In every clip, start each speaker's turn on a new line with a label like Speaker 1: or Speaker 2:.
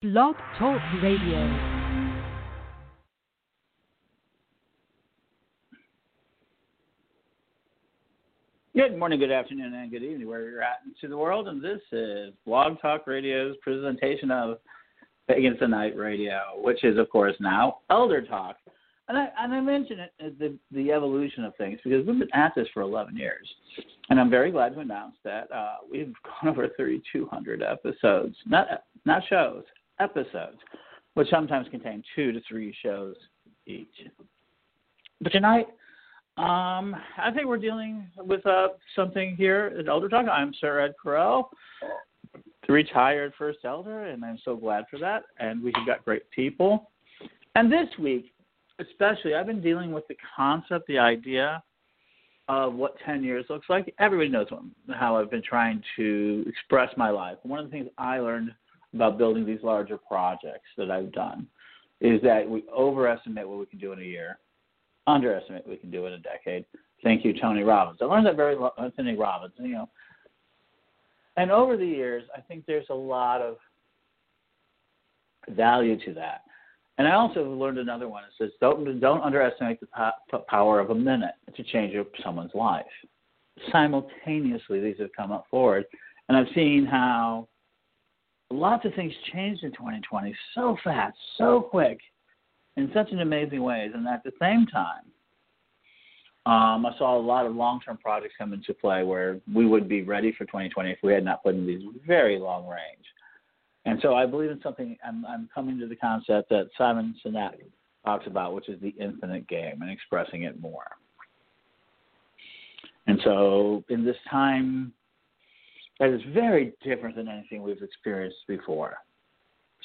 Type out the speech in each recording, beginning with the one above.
Speaker 1: Blog Talk Radio.
Speaker 2: Good morning, good afternoon, and good evening, wherever you're at into the world. And this is Blog Talk Radio's presentation of Pagans Tonight Radio, which is, of course, now Elder Talk. And I, and I mention it, the, the evolution of things because we've been at this for 11 years. And I'm very glad to announce that uh, we've gone over 3,200 episodes, not, not shows, episodes, which sometimes contain two to three shows each. But tonight, um, I think we're dealing with uh, something here at Elder Talk. I'm Sir Ed Correllian, the retired first elder, and I'm so glad for that. And we've got great people. And this week, especially, I've been dealing with the concept, the idea of what 10 years looks like. Everybody knows how I've been trying to express my life. One of the things I learned about building these larger projects that I've done is that we overestimate what we can do in a year, underestimate what we can do in a decade. Thank you, Tony Robbins. I learned that very uh, Tony Robbins, you know. And over the years, I think there's a lot of value to that. And I also learned another one. It says don't don't underestimate the power of a minute to change someone's life. Simultaneously, these have come up forward, and I've seen how lots of things changed in 2020 so fast, so quick, in such an amazing ways. And at the same time, um, I saw a lot of long-term projects come into play where we would be ready for 2020 if we had not put in these very long range. And so I believe in something. I'm, I'm coming to the concept that Simon Sinek talks about, which is the infinite game, and expressing it more. And so, in this time that is very different than anything we've experienced before.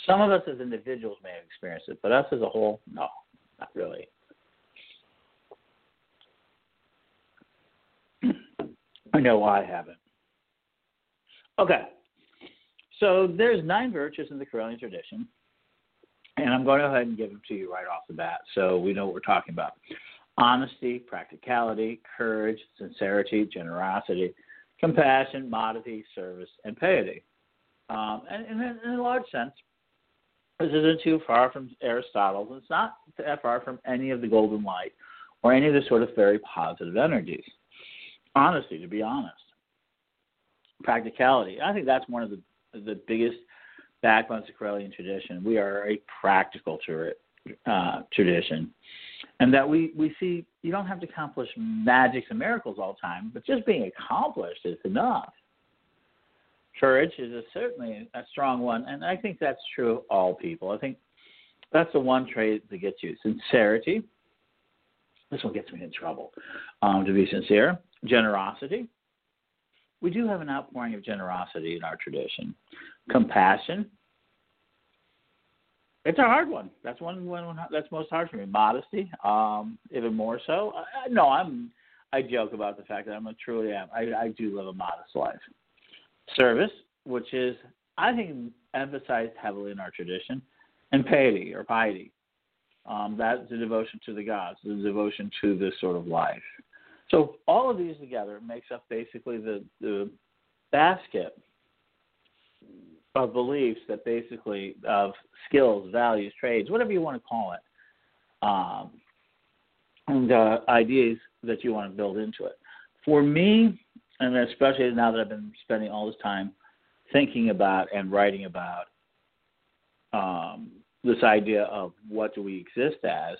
Speaker 2: Some of us as individuals may have experienced it, but us as a whole, no, not really. I know I haven't. Okay, so there's nine virtues in the Correllian tradition, and I'm going to go ahead and give them to you right off the bat so we know what we're talking about. Honesty, practicality, courage, sincerity, generosity, compassion, modesty, service, and piety. Um, and, and in, a large sense, this isn't too far from Aristotle's. It's not that far from any of the golden light or any of the sort of very positive energies. Honesty, to be honest. Practicality. I think that's one of the the biggest backbones of Correllian tradition. We are a practical uh, tradition and that we, we see you don't have to accomplish magics and miracles all the time, but just being accomplished is enough. Courage is a, certainly a strong one, and I think that's true of all people. I think that's the one trait that gets you. Sincerity. This one gets me in trouble. Um, to be sincere. Generosity. We do have an outpouring of generosity in our tradition. Compassion it's a hard one. That's one, one that's most hard for me. Modesty, um, even more so. I, no, I'm. I joke about the fact that I'm a truly am. I, I do live a modest life. Service, which is I think emphasized heavily in our tradition, and piety or piety. Um, that's the devotion to the gods, the devotion to this sort of life. So all of these together makes up basically the the basket of beliefs that basically of skills, values, trades, whatever you want to call it, um, and uh, ideas that you want to build into it. For me, and especially now that I've been spending all this time thinking about and writing about um, this idea of what do we exist as,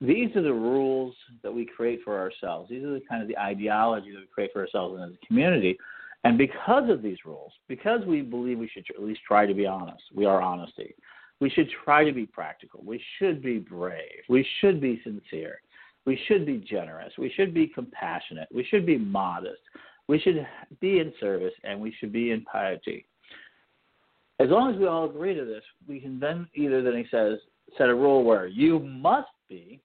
Speaker 2: these are the rules that we create for ourselves. These are the kind of the ideology that we create for ourselves and as a community and because of these rules, because we believe we should at least try to be honest, we are honesty. We should try to be practical. We should be brave. We should be sincere. We should be generous. We should be compassionate. We should be modest. We should be in service and we should be in piety. As long as we all agree to this, we can then either then he says set a rule where you must be,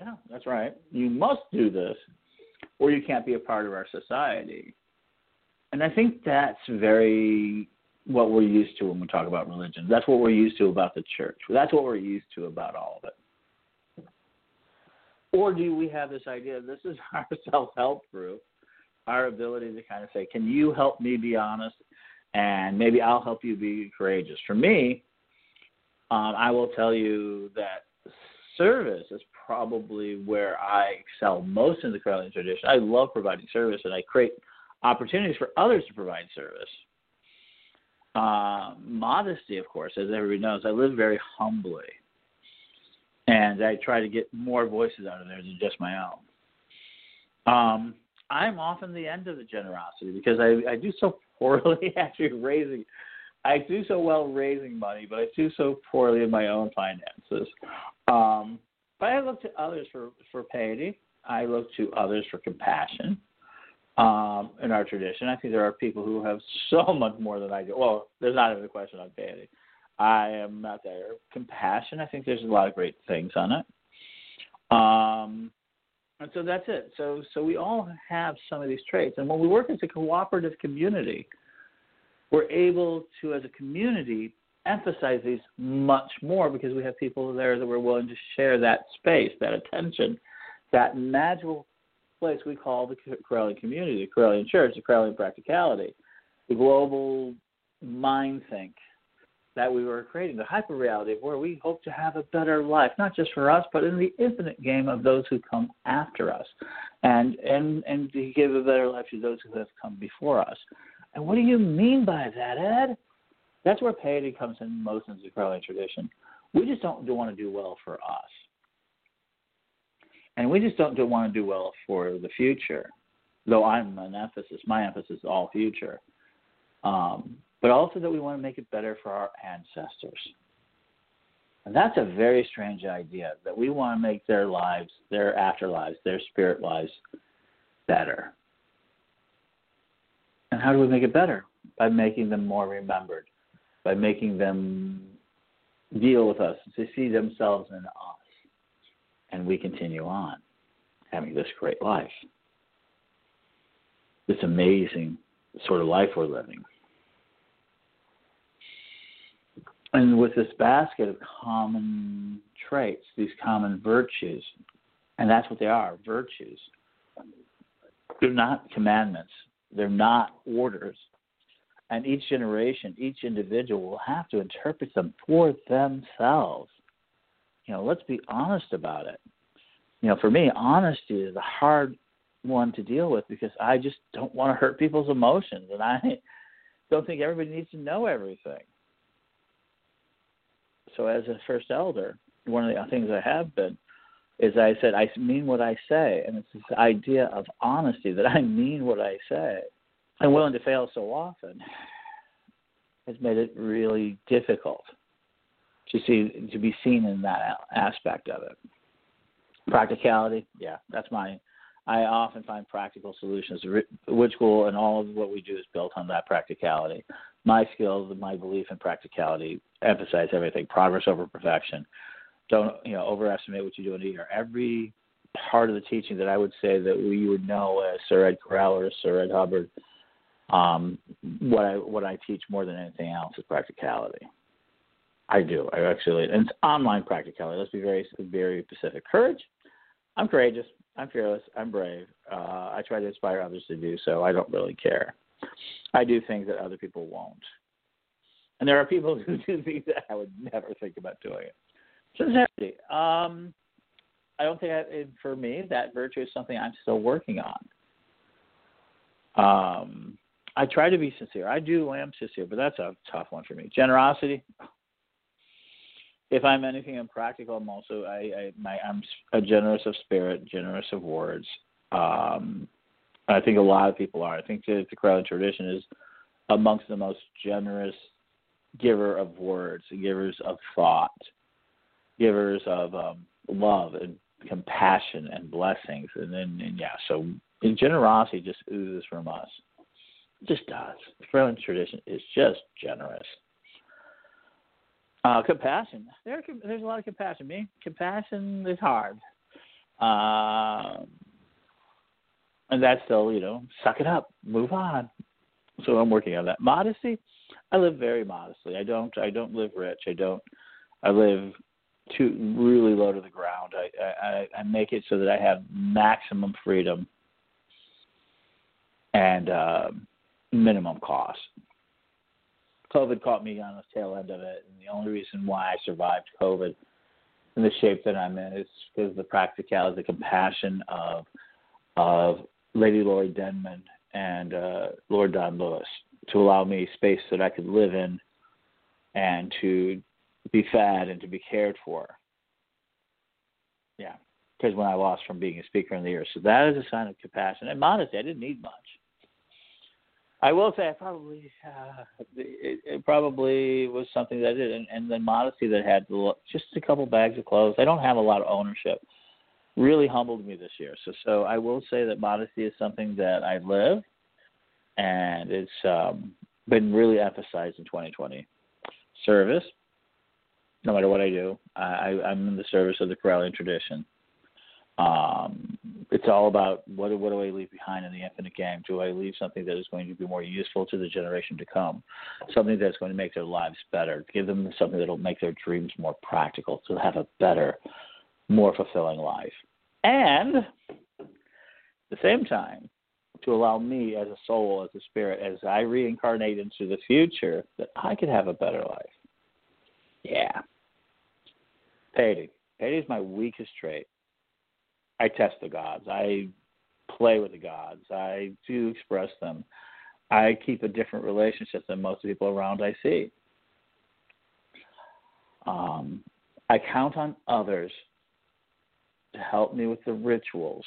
Speaker 2: yeah, that's right, you must do this, or you can't be a part of our society. And I think that's very what we're used to when we talk about religion. That's what we're used to about the church. That's what we're used to about all of it. Or do we have this idea this is our self help group, our ability to kind of say, Can you help me be honest? and maybe I'll help you be courageous. For me, um, I will tell you that service is probably where I excel most in the Correllian tradition. I love providing service, and I create opportunities for others to provide service. Uh, modesty, of course, as everybody knows, I live very humbly, and I try to get more voices out of there than just my own. Um, I'm often the end of the generosity because I, I do so poorly actually raising. I do so well raising money, but I do so poorly in my own finances. Um, but I look to others for for piety. I look to others for compassion. Um, in our tradition, I think there are people who have so much more than I do. Well, there's not even a question on piety. I am not there. Compassion. I think there's a lot of great things on it. Um, and so that's it. So so we all have some of these traits, and when we work as a cooperative community, we're able to, as a community, emphasize these much more because we have people there that we're willing to share that space, that attention, that magical place we call the Correllian community, the Correllian church, the Correllian practicality, the global mind think that we were creating, the hyper reality of where we hope to have a better life, not just for us, but in the infinite game of those who come after us, and and and to give a better life to those who have come before us. And what do you mean by that, Ed? That's where piety comes in most in the Correllian tradition. We just don't want to do well for us, and we just don't want to do well for the future. Though I'm an emphasis, my emphasis is all future. Um, but also that we want to make it better for our ancestors. And that's a very strange idea that we want to make their lives, their afterlives, their spirit lives better. And how do we make it better? By making them more remembered, by making them deal with us, to see themselves in us. And we continue on having this great life, this amazing sort of life we're living. and with this basket of common traits, these common virtues, and that's what they are virtues. They're not commandments, they're not orders. And each generation, each individual will have to interpret them for themselves. You know, let's be honest about it. You know, for me, honesty is a hard one to deal with because I just don't want to hurt people's emotions, and I don't think everybody needs to know everything so as a first elder, one of the things I have been is I said I mean what I say, and it's this idea of honesty that I mean what I say. I'm willing to fail so often has made it really difficult to see to be seen in that aspect of it. Practicality, yeah, that's my. I often find practical solutions. Witch School and all of what we do is built on that practicality my skills my belief in practicality emphasize everything progress over perfection don't you know overestimate what you do in a year every part of the teaching that i would say that you would know as sir ed correll or sir ed hubbard um, what i what i teach more than anything else is practicality i do i actually and it's online practicality let's be very very specific courage i'm courageous i'm fearless i'm brave uh, i try to inspire others to do so i don't really care I do things that other people won't. And there are people who do things that I would never think about doing it. Sincerity. Um, I don't think I, for me that virtue is something I'm still working on. Um, I try to be sincere. I do am sincere, but that's a tough one for me. Generosity. If I'm anything impractical, I'm also I, I my I'm a generous of spirit, generous of words. Um, I think a lot of people are. I think that the Correllian tradition is amongst the most generous giver of words, givers of thought, givers of um, love and compassion and blessings. And then, and yeah, so generosity just oozes from us. It just does. The Correllian tradition is just generous. Uh, compassion. There, there's a lot of compassion. Me, compassion is hard. Um, and that's still, you know, suck it up, move on. So I'm working on that. Modesty, I live very modestly. I don't I don't live rich. I don't I live too really low to the ground. I I, I make it so that I have maximum freedom and uh, minimum cost. COVID caught me on the tail end of it, and the only reason why I survived COVID in the shape that I'm in is because the practicality, the compassion of of Lady Lori Denman and uh, Lord Don Lewis to allow me space that I could live in and to be fed and to be cared for. Yeah, because when I lost from being a speaker in the year, so that is a sign of compassion and modesty. I didn't need much. I will say I probably uh, it, it probably was something that I did, and, and then modesty that had just a couple bags of clothes. I don't have a lot of ownership. Really humbled me this year. So so I will say that modesty is something that I live, and it's um, been really emphasized in 2020. Service, no matter what I do, I, I'm in the service of the Correllian tradition. Um, it's all about what what do I leave behind in the infinite game? Do I leave something that is going to be more useful to the generation to come, something that's going to make their lives better, give them something that will make their dreams more practical, to have a better, more fulfilling life, and at the same time to allow me as a soul, as a spirit, as I reincarnate into the future, that I could have a better life. Yeah. Piety. Piety is my weakest trait. I test the gods. I play with the gods. I do express them. I keep a different relationship than most people around I see. Um, I count on others to help me with the rituals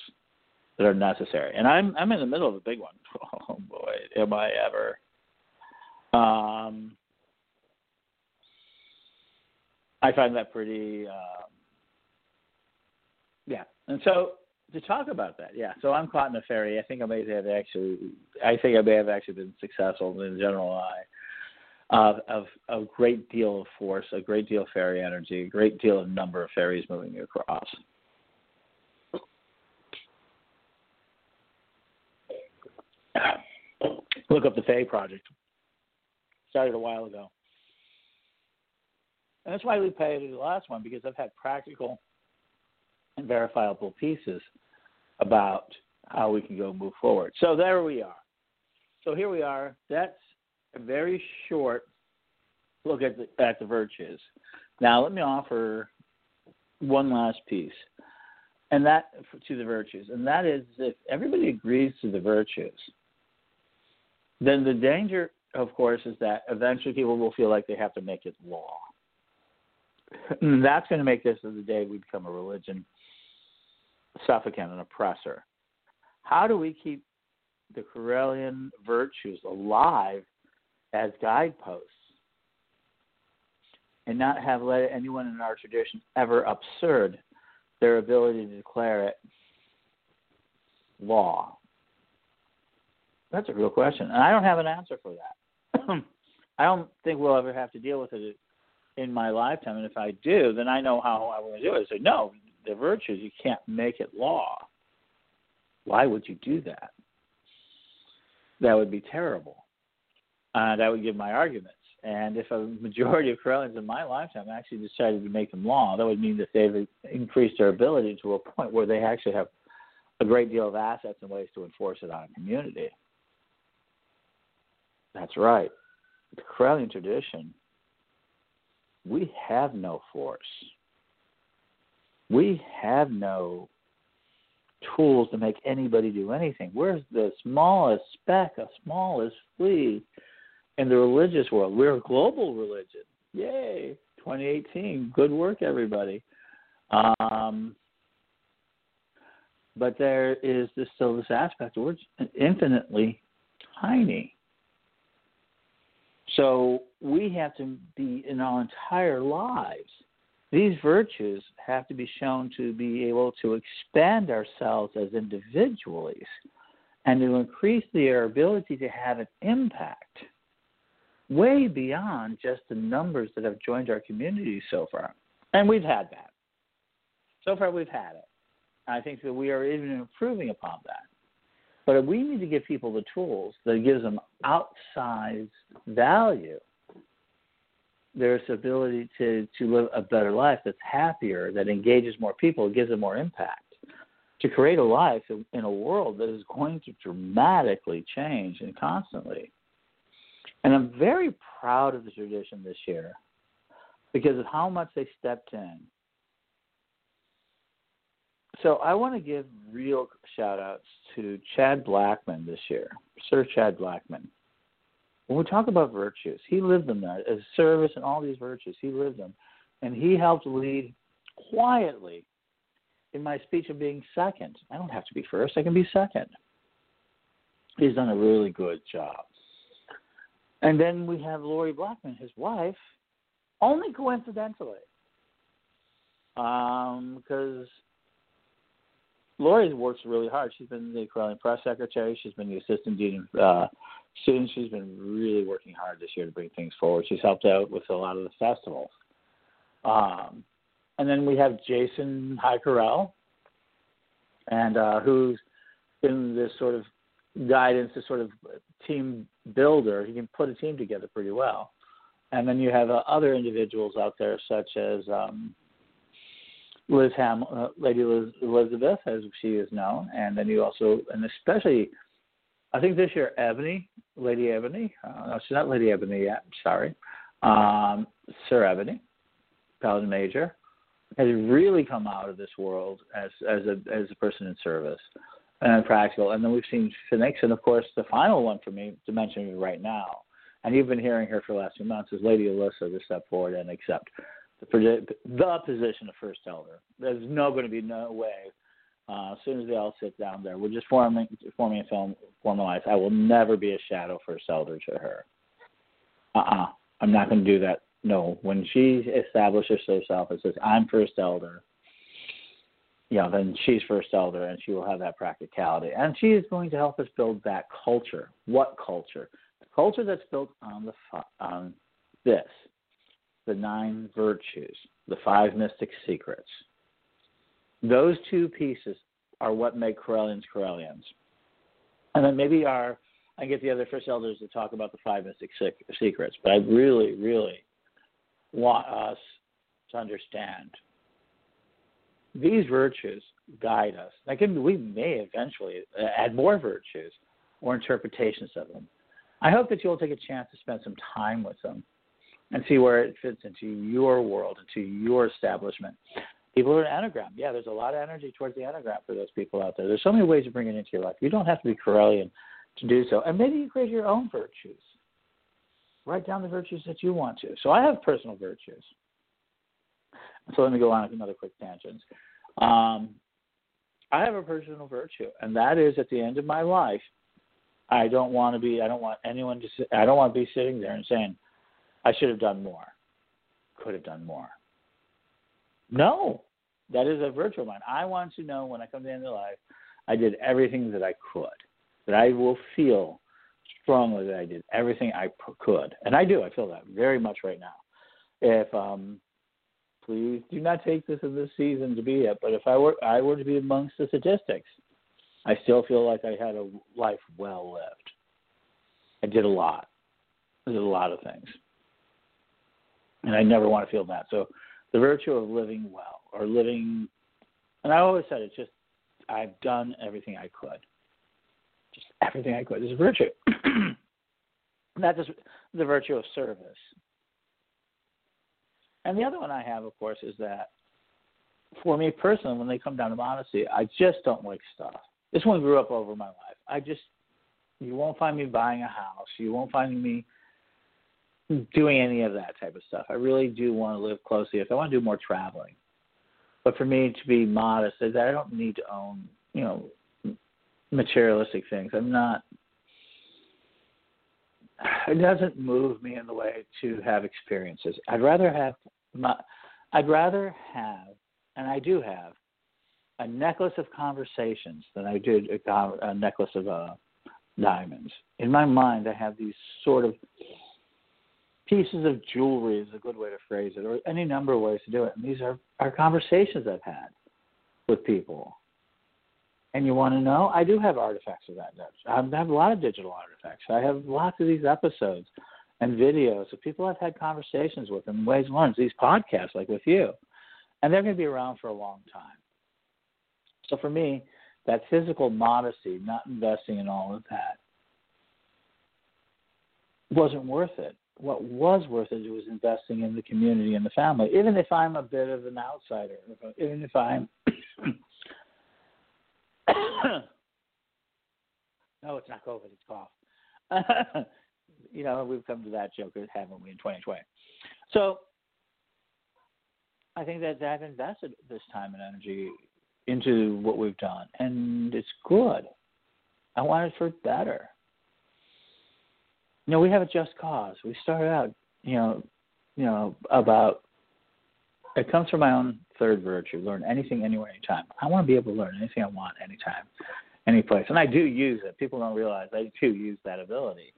Speaker 2: that are necessary. And I'm I'm in the middle of a big one. Oh boy, am I ever. Um, I find that pretty. Um, yeah, and so to talk about that, yeah. So I'm caught in a fairy. I think I may have actually. I think I may have actually been successful in general eye. Of, of a great deal of force, a great deal of fairy energy, a great deal of number of fairies moving across. Look up the Fae Project. Started a while ago. And that's why we paid the last one because I've had practical verifiable pieces about how we can go move forward. So there we are. So here we are. That's a very short look at the, at the virtues. Now let me offer one last piece, and that to the virtues, and that is if everybody agrees to the virtues, then the danger, of course, is that eventually people will feel like they have to make it law. And that's going to make this the day we become a religion, suffocant, and oppressor. How do we keep the Correllian virtues alive as guideposts and not have let anyone in our tradition ever absurd their ability to declare it law? That's a real question, and I don't have an answer for that. I don't think we'll ever have to deal with it in my lifetime, and if I do, then I know how I'm going to do it. I say, no, the virtues you can't make it law. Why would you do that? That would be terrible. Uh, that would give my arguments. And if a majority of Correllians in my lifetime actually decided to make them law, that would mean that they've increased their ability to a point where they actually have a great deal of assets and ways to enforce it on a community. That's right. The Correllian tradition, we have no force. We have no tools to make anybody do anything. We're the smallest speck, the smallest flea in the religious world. We're a global religion. Yay! 2018. Good work, everybody. Um, but there is this, still this aspect where it's infinitely tiny. So we have to be in our entire lives. These virtues have to be shown to be able to expand ourselves as individuals and to increase their ability to have an impact way beyond just the numbers that have joined our community so far. And we've had that. So far, we've had it. I think that we are even improving upon that. But we need to give people the tools that gives them outsized value. Their ability to, to live a better life that's happier, that engages more people, gives them more impact. To create a life in a world that is going to dramatically change and constantly. And I'm very proud of the tradition this year because of how much they stepped in. So I want to give real shout outs to Chad Blackman this year, Sir Chad Blackman. When we talk about virtues, he lived them there. As service and all these virtues, he lived them. And he helped lead quietly in my speech of being second. I don't have to be first, I can be second. He's done a really good job. And then we have Lori Blackman, his wife, only coincidentally. Um, because Lori works really hard. She's been the Correllian press secretary. She's been the assistant dean of uh, students. She's been really working hard this year to bring things forward. She's helped out with a lot of the festivals. Um, and then we have Jason Highcorrell, and uh, who's been this sort of guidance, this sort of team builder. He can put a team together pretty well. And then you have uh, other individuals out there, such as um, Liz Ham, uh, Lady Liz, Elizabeth, as she is known, and then you also, and especially, I think this year, Ebony, Lady Ebony. Uh, no, she's not Lady Ebony yet. Sorry, um, Sir Ebony, Paladin Major, has really come out of this world as as a as a person in service and practical. And then we've seen Phoenix, and of course, the final one for me to mention right now, and you've been hearing her for the last few months, is Lady Alyssa to step forward and accept the, the position of first elder. There's no going to be no way. Uh, as soon as they all sit down there, we're just forming forming a film formalized. I will never be a shadow first elder to her. Uh-uh. I'm not going to do that. No. When she establishes herself and says, "I'm first elder," know, then she's first elder, and she will have that practicality, and she is going to help us build that culture. What culture? The culture that's built on the on this the nine virtues, the five mystic secrets. Those two pieces are what make Correllians Correllians. And then maybe our, I get the other first elders to talk about the five mystic secrets, but I really, really want us to understand these virtues guide us. Like we may eventually add more virtues or interpretations of them. I hope that you'll take a chance to spend some time with them and see where it fits into your world, into your establishment. People who are an Enneagram. Yeah, there's a lot of energy towards the Enneagram for those people out there. There's so many ways to bring it into your life. You don't have to be Correllian to do so. And maybe you create your own virtues. Write down the virtues that you want to. So I have personal virtues. So let me go on with another quick tangent. Um, I have a personal virtue, and that is at the end of my life, I don't want to be. I don't want anyone to. I don't want to be sitting there and saying, I should have done more. Could have done more. No, that is a virtue of mine. I want to know when I come to the end of life, I did everything that I could. That I will feel strongly that I did everything I could, and I do. I feel that very much right now. If um, please do not take this as this season to be it, but if I were I were to be amongst the statistics, I still feel like I had a life well lived. I did a lot. I did a lot of things and I never want to feel that. So the virtue of living well or living, and I always said it's just I've done everything I could, just everything I could is a virtue. That's just the virtue of service. And the other one I have, of course, is that for me personally, when they come down to modesty, I just don't like stuff. This one grew up over my life. I just, you won't find me buying a house. You won't find me doing any of that type of stuff. I really do want to live closely. If I want to do more traveling, but for me to be modest is that I don't need to own, you know, materialistic things. I'm not. It doesn't move me in the way to have experiences. I'd rather have my. I'd rather have, and I do have, a necklace of conversations than I did a, a necklace of uh, diamonds. In my mind, I have these sort of pieces of jewelry is a good way to phrase it, or any number of ways to do it. And these are, are conversations I've had with people. And you want to know? I do have artifacts of that. I have a lot of digital artifacts. I have lots of these episodes and videos of people I've had conversations with and ways learns, these podcasts like with you. And they're going to be around for a long time. So for me, that physical modesty, not investing in all of that, wasn't worth it. What was worth it was investing in the community and the family, even if I'm a bit of an outsider, even if I'm. no, it's not COVID, it's cough. you know, we've come to that joke, haven't we, in 2020? So I think that I've invested this time and energy into what we've done, and it's good. I want it for better. You know, we have a just cause. We started out, you know, you know, about it comes from my own third virtue, learn anything, anywhere, anytime. I want to be able to learn anything I want, anytime, any place. And I do use it. People don't realize I do use that ability.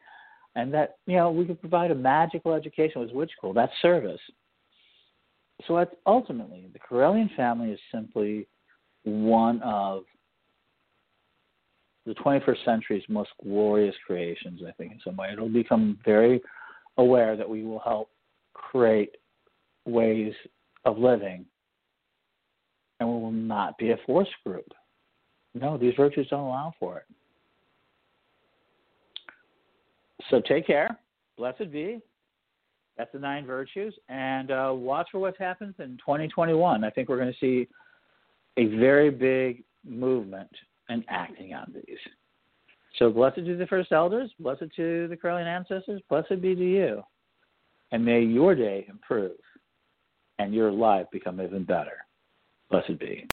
Speaker 2: And that, you know, we can provide a magical education with Witch School. That's service. So ultimately, the Correllian family is simply one of the 21st century's most glorious creations, I think, in some way. It'll become very aware that we will help create ways of living and we will not be a force group. No, these virtues don't allow for it. So take care. Blessed be. That's the nine virtues. And uh, watch for what happens in 2021. I think we're going to see a very big movement and acting on these. So blessed to the first elders, blessed to the Correllian ancestors, blessed be to you. And may your day improve and your life become even better. Blessed be.